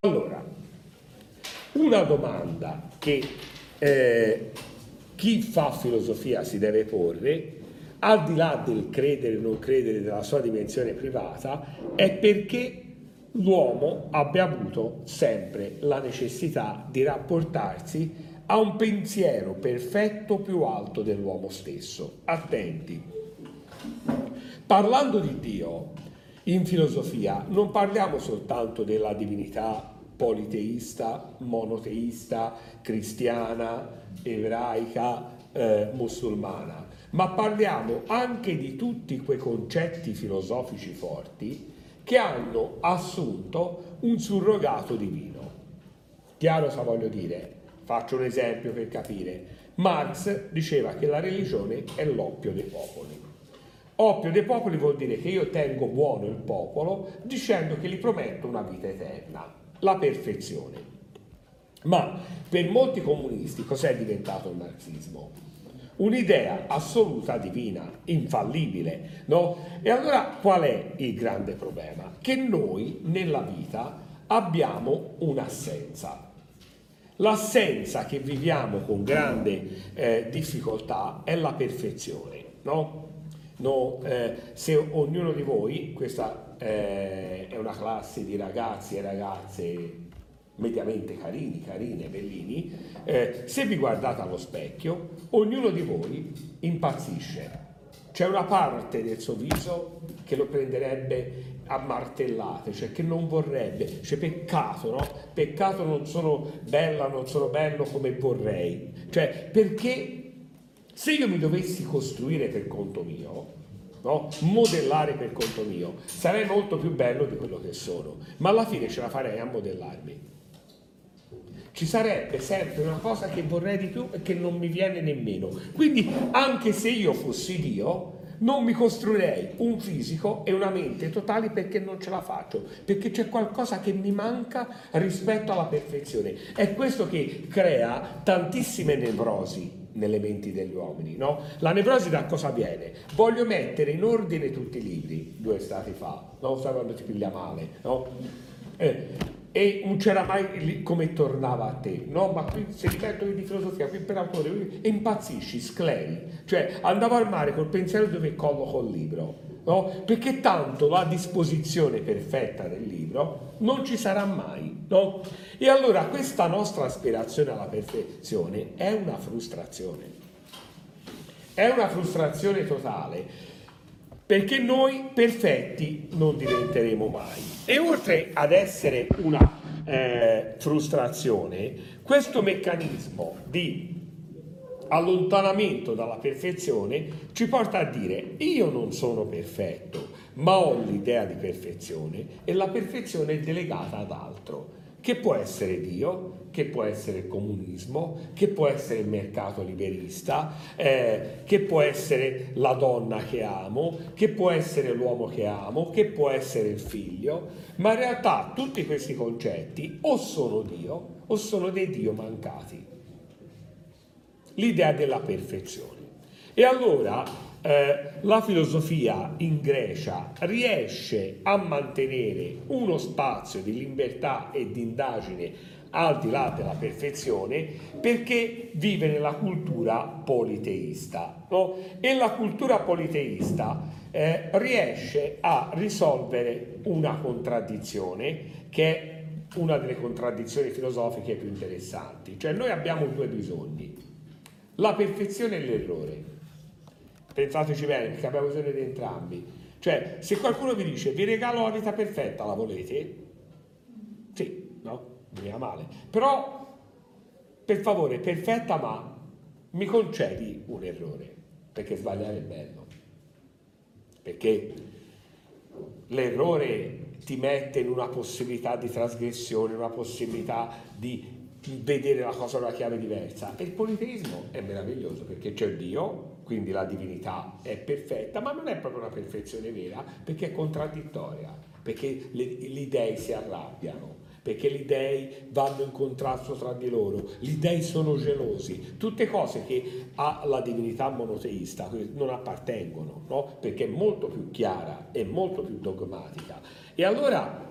Allora, una domanda che eh, chi fa filosofia si deve porre, al di là del credere o non credere della sua dimensione privata, è perché l'uomo abbia avuto sempre la necessità di rapportarsi a un pensiero perfetto più alto dell'uomo stesso. Attenti. Parlando di Dio, in filosofia non parliamo soltanto della divinità politeista, monoteista, cristiana, ebraica, eh, musulmana, ma parliamo anche di tutti quei concetti filosofici forti che hanno assunto un surrogato divino. Chiaro cosa voglio dire? Faccio un esempio per capire. Marx diceva che la religione è l'oppio dei popoli. Oppio dei popoli vuol dire che io tengo buono il popolo dicendo che gli prometto una vita eterna, la perfezione. Ma per molti comunisti cos'è diventato il marxismo? Un'idea assoluta divina, infallibile, no? E allora qual è il grande problema? Che noi nella vita abbiamo un'assenza. L'assenza che viviamo con grande eh, difficoltà è la perfezione, no? No, eh, se ognuno di voi, questa eh, è una classe di ragazzi e ragazze mediamente carini, carine, bellini, eh, se vi guardate allo specchio, ognuno di voi impazzisce. C'è una parte del suo viso che lo prenderebbe a martellate, cioè che non vorrebbe, cioè peccato, no? Peccato non sono bella, non sono bello come vorrei. Cioè, perché se io mi dovessi costruire per conto mio, no? modellare per conto mio, sarei molto più bello di quello che sono, ma alla fine ce la farei a modellarmi. Ci sarebbe sempre una cosa che vorrei di più e che non mi viene nemmeno. Quindi anche se io fossi Dio, non mi costruirei un fisico e una mente totali perché non ce la faccio, perché c'è qualcosa che mi manca rispetto alla perfezione. È questo che crea tantissime nevrosi nelle menti degli uomini. No? La nevrosi da cosa viene? Voglio mettere in ordine tutti i libri, due stati fa, non so quando ti piglia male, no? eh, e non c'era mai come tornava a te, no? Ma qui se ti metto di filosofia, qui per autore, e impazzisci, scleri, cioè andavo al mare col pensiero dove colloco il libro, no? Perché tanto la disposizione perfetta del libro non ci sarà mai, no? E allora questa nostra aspirazione alla perfezione è una frustrazione, è una frustrazione totale perché noi perfetti non diventeremo mai. E oltre ad essere una eh, frustrazione, questo meccanismo di allontanamento dalla perfezione ci porta a dire io non sono perfetto, ma ho l'idea di perfezione e la perfezione è delegata ad altro che può essere Dio, che può essere il comunismo, che può essere il mercato liberista, eh, che può essere la donna che amo, che può essere l'uomo che amo, che può essere il figlio, ma in realtà tutti questi concetti o sono Dio o sono dei Dio mancati. L'idea della perfezione. E allora eh, la filosofia in Grecia riesce a mantenere uno spazio di libertà e di indagine al di là della perfezione perché vive nella cultura politeista no? e la cultura politeista eh, riesce a risolvere una contraddizione che è una delle contraddizioni filosofiche più interessanti cioè noi abbiamo due bisogni la perfezione e l'errore pensateci bene perché abbiamo bisogno di entrambi. Cioè, se qualcuno vi dice vi regalo la vita perfetta, la volete? Sì, no? Veniva male. Però, per favore, perfetta, ma mi concedi un errore, perché sbagliare è bello. Perché l'errore ti mette in una possibilità di trasgressione, una possibilità di vedere la cosa da una chiave diversa. E il politeismo è meraviglioso perché c'è Dio, quindi la divinità è perfetta, ma non è proprio una perfezione vera perché è contraddittoria, perché le, gli dei si arrabbiano perché gli dei vanno in contrasto tra di loro, gli dei sono gelosi, tutte cose che alla divinità monoteista non appartengono, no? perché è molto più chiara e molto più dogmatica. E allora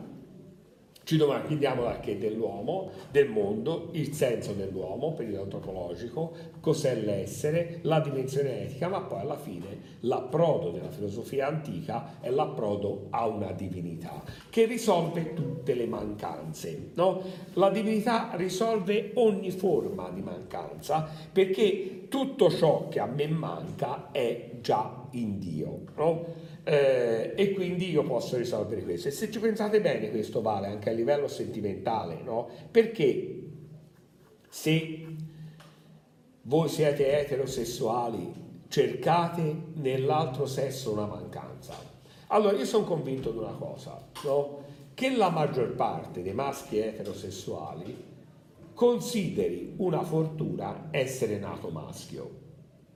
ci domandiamo anche dell'uomo, del mondo, il senso dell'uomo, periodo antropologico, cos'è l'essere, la dimensione etica, ma poi alla fine l'approdo della filosofia antica è l'approdo a una divinità che risolve tutte le mancanze. No? La divinità risolve ogni forma di mancanza perché tutto ciò che a me manca è già in Dio. No? Eh, e quindi io posso risolvere questo. E se ci pensate bene, questo vale anche a livello sentimentale, no? Perché se voi siete eterosessuali, cercate nell'altro sesso una mancanza. Allora, io sono convinto di una cosa, no? Che la maggior parte dei maschi eterosessuali consideri una fortuna essere nato maschio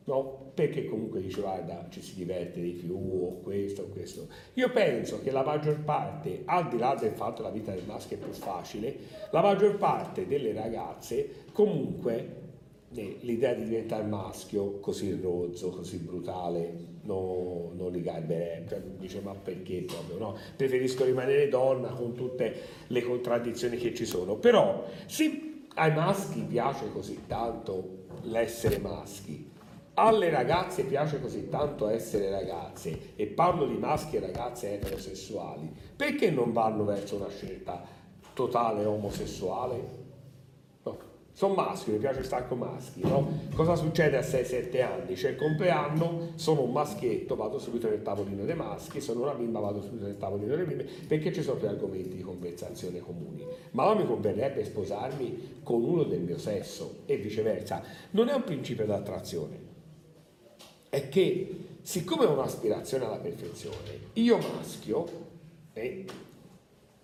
no? perché comunque dice guarda ci si diverte di più o questo o questo. Io penso che la maggior parte, al di là del fatto che la vita del maschio è più facile, la maggior parte delle ragazze comunque eh, l'idea di diventare maschio così rozzo, così brutale, no, non li garberebbe, cioè, dice ma perché proprio no? Preferisco rimanere donna con tutte le contraddizioni che ci sono, però se ai maschi piace così tanto l'essere maschi, alle ragazze piace così tanto essere ragazze, e parlo di maschi e ragazze eterosessuali, perché non vanno verso una scelta totale omosessuale? No. Sono maschi, mi piace stare con maschi, no? Cosa succede a 6-7 anni? C'è il compleanno, sono un maschietto, vado subito nel tavolino dei maschi, sono una bimba, vado subito nel tavolino delle bimbe, perché ci sono più argomenti di conversazione comuni. Ma non mi converrebbe sposarmi con uno del mio sesso e viceversa. Non è un principio d'attrazione, è che siccome ho un'aspirazione alla perfezione, io maschio, e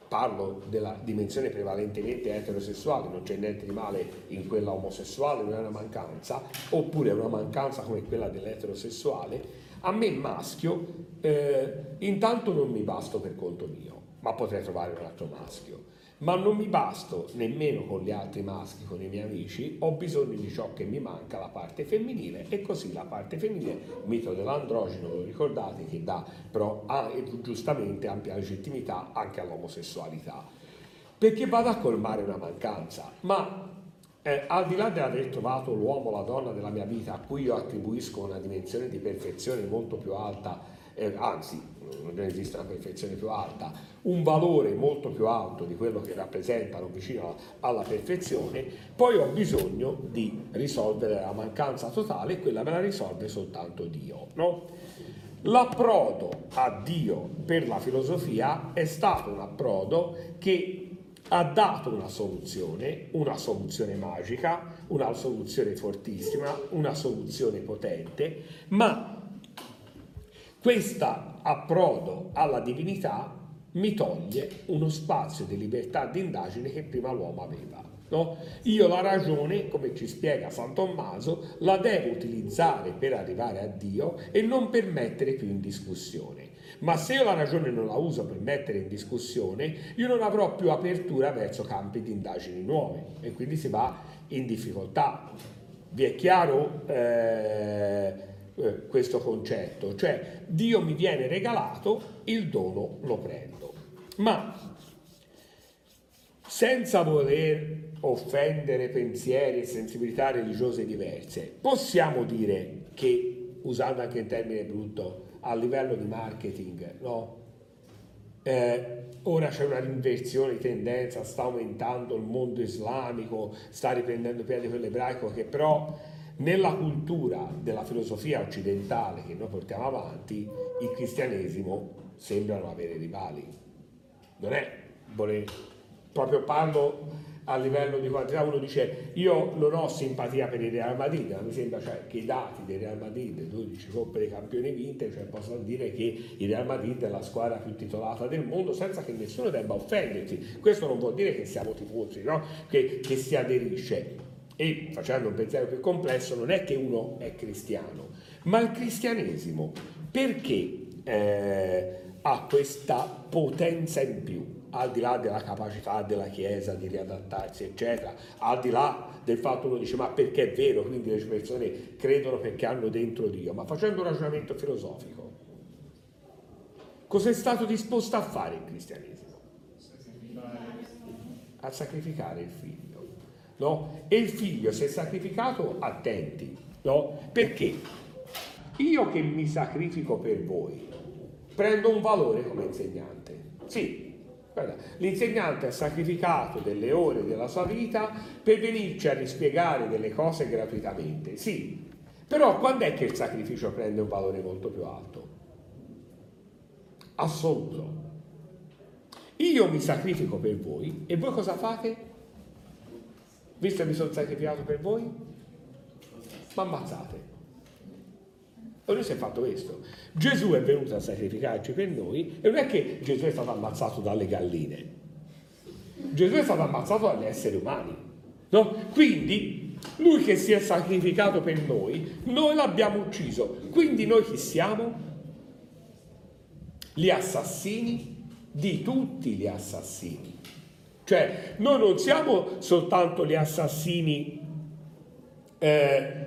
parlo della dimensione prevalentemente eterosessuale, non c'è niente di male in quella omosessuale, non è una mancanza, oppure è una mancanza come quella dell'eterosessuale, a me maschio eh, intanto non mi basto per conto mio, ma potrei trovare un altro maschio ma non mi basto nemmeno con gli altri maschi, con i miei amici, ho bisogno di ciò che mi manca, la parte femminile, e così la parte femminile, mito dell'androgeno, lo ricordate, che dà però ha, giustamente ampia legittimità anche all'omosessualità, perché vado a colmare una mancanza, ma eh, al di là di aver trovato l'uomo, la donna della mia vita, a cui io attribuisco una dimensione di perfezione molto più alta, eh, anzi non esiste una perfezione più alta, un valore molto più alto di quello che rappresentano vicino alla perfezione, poi ho bisogno di risolvere la mancanza totale e quella me la risolve soltanto Dio. No? L'approdo a Dio per la filosofia è stato un approdo che ha dato una soluzione, una soluzione magica, una soluzione fortissima, una soluzione potente, ma questo approdo alla divinità mi toglie uno spazio di libertà di indagine che prima l'uomo aveva. No? Io la ragione, come ci spiega San Tommaso, la devo utilizzare per arrivare a Dio e non per mettere più in discussione. Ma se io la ragione non la uso per mettere in discussione, io non avrò più apertura verso campi di indagini nuove e quindi si va in difficoltà. Vi è chiaro? Eh, eh, questo concetto, cioè Dio mi viene regalato, il dono lo prendo. Ma senza voler offendere pensieri e sensibilità religiose diverse, possiamo dire che, usando anche il termine brutto, a livello di marketing, no? Eh, ora c'è una inversione di tendenza, sta aumentando il mondo islamico, sta riprendendo piede quello ebraico, che però nella cultura della filosofia occidentale che noi portiamo avanti, il cristianesimo sembrano avere rivali. Non è voler, proprio parlo a livello di quantità, uno dice io non ho simpatia per il Real Madrid, ma mi sembra cioè, che i dati del Real Madrid, 12 coppe dei campioni vinte, cioè possono dire che il Real Madrid è la squadra più titolata del mondo senza che nessuno debba offendersi. Questo non vuol dire che siamo tifosi, no? che, che si aderisce e facendo un pensiero più complesso, non è che uno è cristiano, ma il cristianesimo perché eh, ha questa potenza in più? al di là della capacità della Chiesa di riadattarsi, eccetera, al di là del fatto uno dice ma perché è vero, quindi le persone credono perché hanno dentro Dio, ma facendo un ragionamento filosofico, cosa è stato disposto a fare il cristianesimo? A sacrificare il figlio. No? E il figlio si è sacrificato, attenti, no? Perché? Io che mi sacrifico per voi, prendo un valore come insegnante. Sì, guarda, l'insegnante ha sacrificato delle ore della sua vita per venirci a rispiegare delle cose gratuitamente. Sì, però quando è che il sacrificio prende un valore molto più alto? Assoluto. Io mi sacrifico per voi e voi cosa fate? Visto che mi sono sacrificato per voi, mi ammazzate. E lui si è fatto questo. Gesù è venuto a sacrificarci per noi e non è che Gesù è stato ammazzato dalle galline. Gesù è stato ammazzato dagli esseri umani. No? Quindi lui che si è sacrificato per noi, noi l'abbiamo ucciso. Quindi noi chi siamo? Gli assassini di tutti gli assassini. Cioè, noi non siamo soltanto gli assassini eh,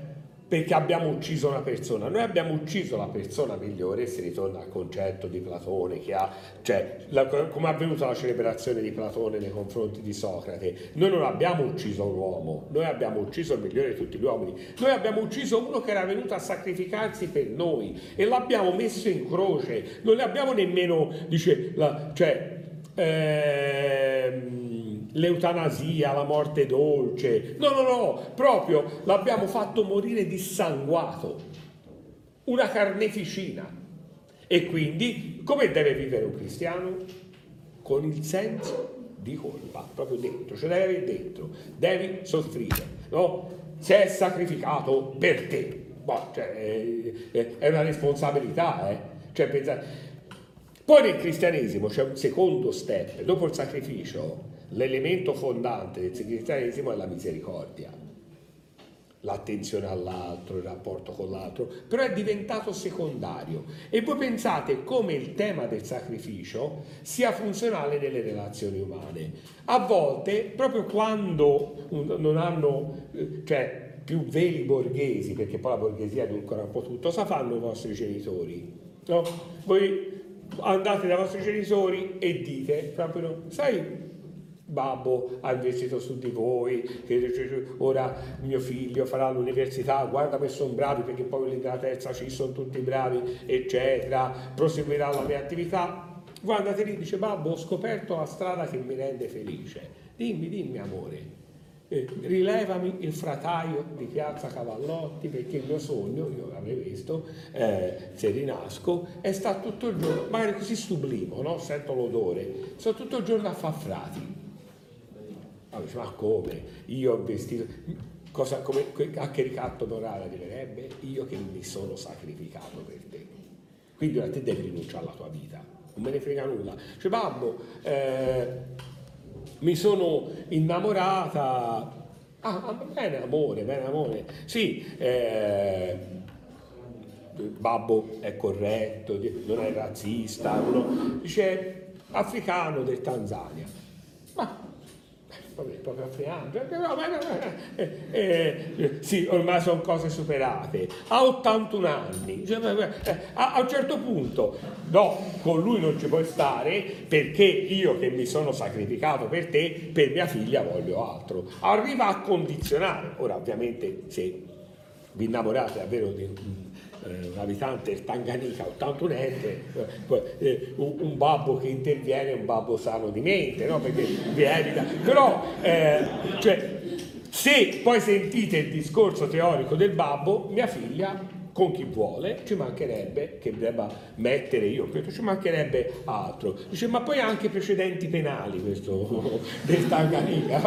perché abbiamo ucciso una persona, noi abbiamo ucciso la persona migliore, si ritorna al concetto di Platone che ha, cioè la, come è avvenuta la celebrazione di Platone nei confronti di Socrate, noi non abbiamo ucciso un uomo, noi abbiamo ucciso il migliore di tutti gli uomini, noi abbiamo ucciso uno che era venuto a sacrificarsi per noi e l'abbiamo messo in croce, non le abbiamo nemmeno, dice, la, cioè, ehm, l'eutanasia, la morte dolce. No, no, no, proprio l'abbiamo fatto morire dissanguato, una carneficina. E quindi come deve vivere un cristiano? Con il senso di colpa, proprio dentro, ce l'hai dentro, devi soffrire, no? Si è sacrificato per te. Boh, cioè, è una responsabilità, eh? Cioè, pensate... Poi nel cristianesimo c'è un secondo step, dopo il sacrificio l'elemento fondante del cristianesimo è la misericordia, l'attenzione all'altro, il rapporto con l'altro, però è diventato secondario. E voi pensate come il tema del sacrificio sia funzionale nelle relazioni umane. A volte, proprio quando non hanno, eh, cioè più veli borghesi, perché poi la borghesia edulcora un po' tutto, cosa fanno i vostri genitori? No? Voi andate dai vostri genitori e dite proprio, sai, babbo ha investito su di voi, che ora mio figlio farà l'università, guarda che sono bravi perché poi della terza ci sono tutti bravi, eccetera, proseguirà la mia attività. Guardate lì, dice babbo, ho scoperto la strada che mi rende felice. Dimmi, dimmi amore, eh, rilevami il frataio di Piazza Cavallotti perché il mio sogno, io l'avrei visto, eh, se rinasco, è stato tutto il giorno, magari così sublimo, no? sento l'odore, sto tutto il giorno a far frati allora, dice, ma come? Io ho investito... Cosa, come, a che ricatto morale arriverebbe? Io che mi sono sacrificato per te. Quindi ora te devi rinunciare alla tua vita. Non me ne frega nulla. Cioè, babbo, eh, mi sono innamorata... Ah, bene amore, bene amore. Sì, eh, babbo è corretto, non è razzista, uno, dice africano del Tanzania. Ma proprio africano, eh, eh, eh, sì, ormai sono cose superate, ha 81 anni, cioè, eh, a, a, un certo punto, no, con lui non ci puoi stare perché io che mi sono sacrificato per te, per mia figlia voglio altro. Arriva a condizionare, ora ovviamente se vi innamorate davvero di eh, un abitante del Tanganica, 81enne, eh, un, un, babbo che interviene è un babbo sano di mente, no? perché vi evita. Però, eh, cioè, se poi sentite il discorso teorico del babbo, mia figlia con chi vuole, ci mancherebbe che debba mettere io, ci mancherebbe altro. Dice, ma poi anche precedenti penali questo del Tanganica,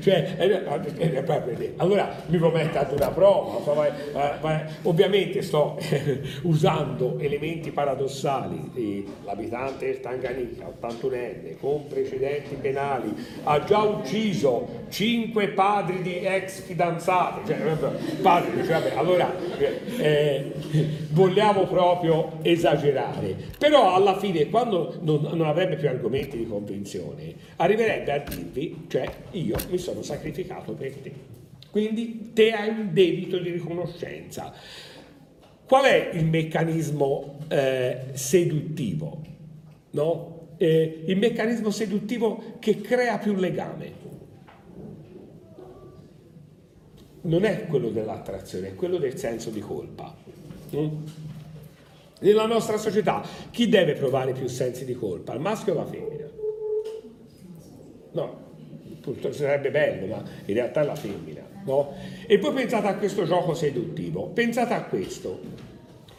cioè, eh, eh, eh, allora mi può mettere ad una prova, ovviamente sto usando elementi paradossali, l'abitante del Tanganica, 81enne, con precedenti penali, ha già ucciso cinque padri di ex fidanzate, cioè, padri, dice, vabbè, allora... Eh, vogliamo proprio esagerare. Però alla fine, quando non, non, avrebbe più argomenti di convinzione, arriverebbe a dirvi, cioè io mi sono sacrificato per te. Quindi te hai un debito di riconoscenza. Qual è il meccanismo eh, seduttivo? No? Eh, il meccanismo seduttivo che crea più legame. Non è quello dell'attrazione, è quello del senso di colpa. Mm? Nella nostra società chi deve provare più sensi di colpa? Il maschio o la femmina? No, sarebbe bello, ma in realtà è la femmina. No? E poi pensate a questo gioco seduttivo, pensate a questo.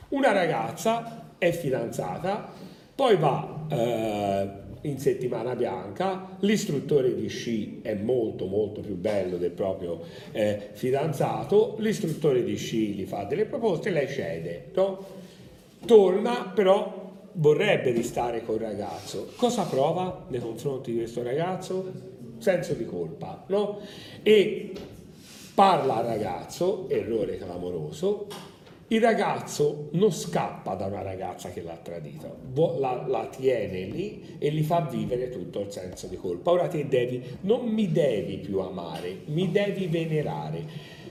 Una ragazza è fidanzata, poi va eh, in settimana bianca, l'istruttore di sci è molto molto più bello del proprio eh, fidanzato, l'istruttore di sci gli fa delle proposte, lei cede, no? torna però vorrebbe ristare col ragazzo. Cosa prova nei confronti di questo ragazzo? Senso di colpa, no? E parla al ragazzo, errore clamoroso, il ragazzo non scappa da una ragazza che l'ha tradito, la, la, tiene lì e gli fa vivere tutto il senso di colpa. Ora te devi, non mi devi più amare, mi devi venerare.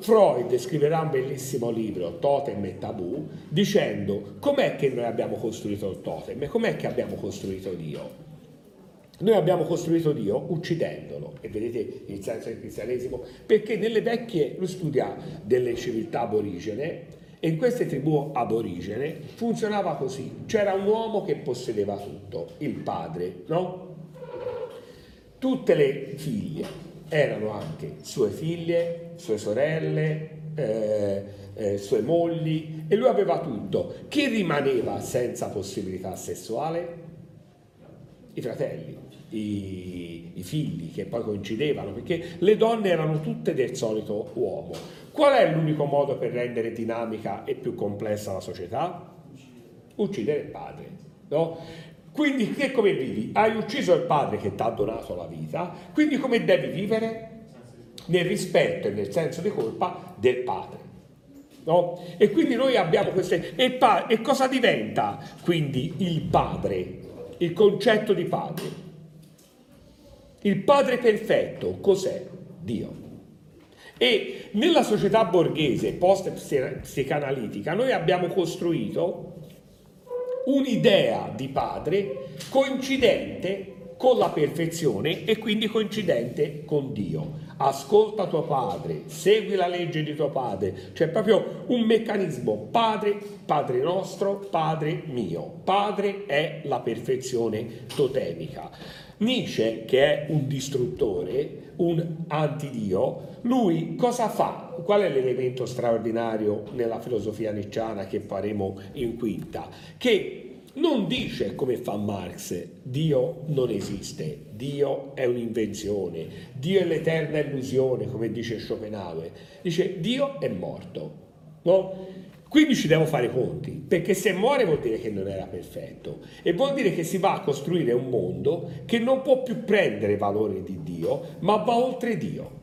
Freud scriverà un bellissimo libro, Totem e Tabù, dicendo com'è che noi abbiamo costruito il totem e com'è che abbiamo costruito Dio. Noi abbiamo costruito Dio uccidendolo, e vedete il senso del cristianesimo, perché nelle vecchie, lui studia delle civiltà aborigene, e in queste tribù aborigene funzionava così, c'era un uomo che possedeva tutto, il padre, no? Tutte le figlie erano anche sue figlie, sue sorelle, eh, eh, sue mogli, e lui aveva tutto. Chi rimaneva senza possibilità sessuale? I fratelli i, i figli che poi coincidevano, perché le donne erano tutte del solito uomo. Qual è l'unico modo per rendere dinamica e più complessa la società? Uccidere il padre. No? Quindi che come vivi? Hai ucciso il padre che ti ha donato la vita, quindi come devi vivere? Nel rispetto e nel senso di colpa del padre. No? E quindi noi abbiamo queste... E, pa... e cosa diventa quindi il padre? Il concetto di padre? Il padre perfetto cos'è? Dio. E nella società borghese post-psicanalitica noi abbiamo costruito un'idea di padre coincidente con la perfezione e quindi coincidente con Dio. Ascolta tuo padre, segui la legge di tuo padre, cioè proprio un meccanismo padre, padre nostro, padre mio. Padre è la perfezione totemica. Nietzsche, che è un distruttore, un antidio, lui cosa fa? Qual è l'elemento straordinario nella filosofia nicciana che faremo in quinta? Che non dice come fa Marx, Dio non esiste, Dio è un'invenzione, Dio è l'eterna illusione, come dice Schopenhauer, dice Dio è morto. No? Quindi ci devo fare conti, perché se muore vuol dire che non era perfetto e vuol dire che si va a costruire un mondo che non può più prendere valore di Dio, ma va oltre Dio.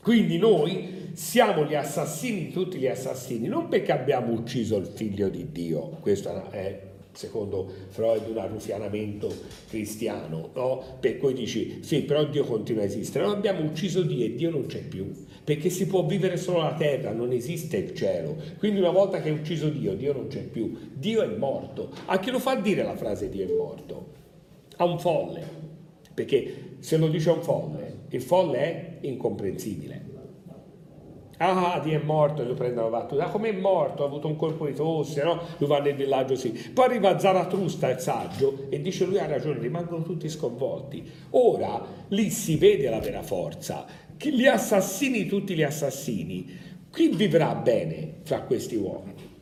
Quindi noi siamo gli assassini tutti gli assassini, non perché abbiamo ucciso il figlio di Dio, questo è secondo Freud un arrufianamento cristiano, no? per cui dici sì, però Dio continua a esistere, non abbiamo ucciso Dio e Dio non c'è più, perché si può vivere solo la terra, non esiste il cielo, quindi una volta che hai ucciso Dio, Dio non c'è più, Dio è morto. A chi lo fa dire la frase Dio è morto? A un folle, perché se lo dice a un folle, il folle è incomprensibile. Ah, Dio è morto, e lo prendono battuta. Ah, come è morto? Ha avuto un colpo di tosse, no? Lui va nel villaggio sì. Poi arriva Zaratrusta, il saggio, e dice lui ha ragione, rimangono tutti sconvolti. Ora, lì si vede la vera forza. Gli assassini, tutti gli assassini, chi vivrà bene fra questi uomini?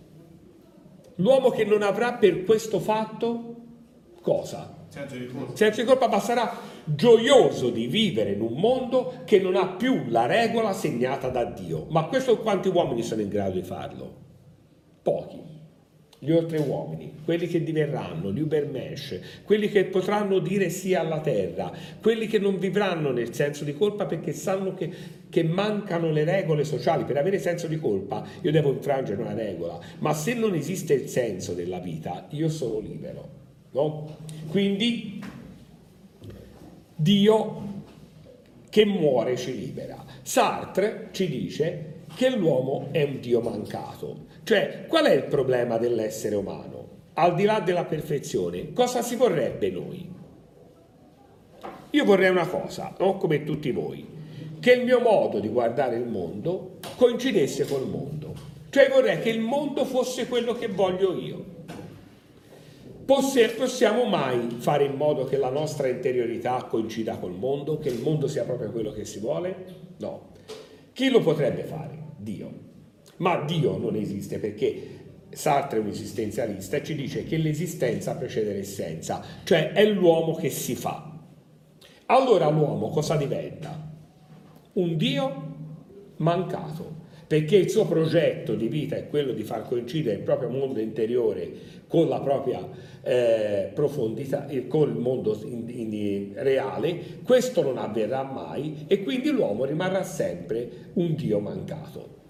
L'uomo che non avrà per questo fatto cosa? Senso di colpa. Senso di colpa, ma sarà gioioso di vivere in un mondo che non ha più la regola segnata da Dio. Ma questo quanti uomini sono in grado di farlo? Pochi. gli oltre uomini, quelli che diverranno, gli Ubermesh, quelli che potranno dire sì alla terra, quelli che non vivranno nel senso di colpa perché sanno che, che mancano le regole sociali. Per avere senso di colpa io devo infrangere una regola, ma se non esiste il senso della vita, io sono libero. No? Quindi Dio che muore ci libera. Sartre ci dice che l'uomo è un Dio mancato. Cioè, qual è il problema dell'essere umano? Al di là della perfezione, cosa si vorrebbe noi? Io vorrei una cosa, no? come tutti voi, che il mio modo di guardare il mondo coincidesse col mondo. Cioè vorrei che il mondo fosse quello che voglio io. Possiamo mai fare in modo che la nostra interiorità coincida col mondo, che il mondo sia proprio quello che si vuole? No. Chi lo potrebbe fare? Dio. Ma Dio non esiste perché Sartre è un esistenzialista e ci dice che l'esistenza precede l'essenza, cioè è l'uomo che si fa. Allora l'uomo cosa diventa? Un Dio mancato, perché il suo progetto di vita è quello di far coincidere il proprio mondo interiore con la propria eh, profondità, con il mondo in, in, reale, questo non avverrà mai e quindi l'uomo rimarrà sempre un Dio mancato.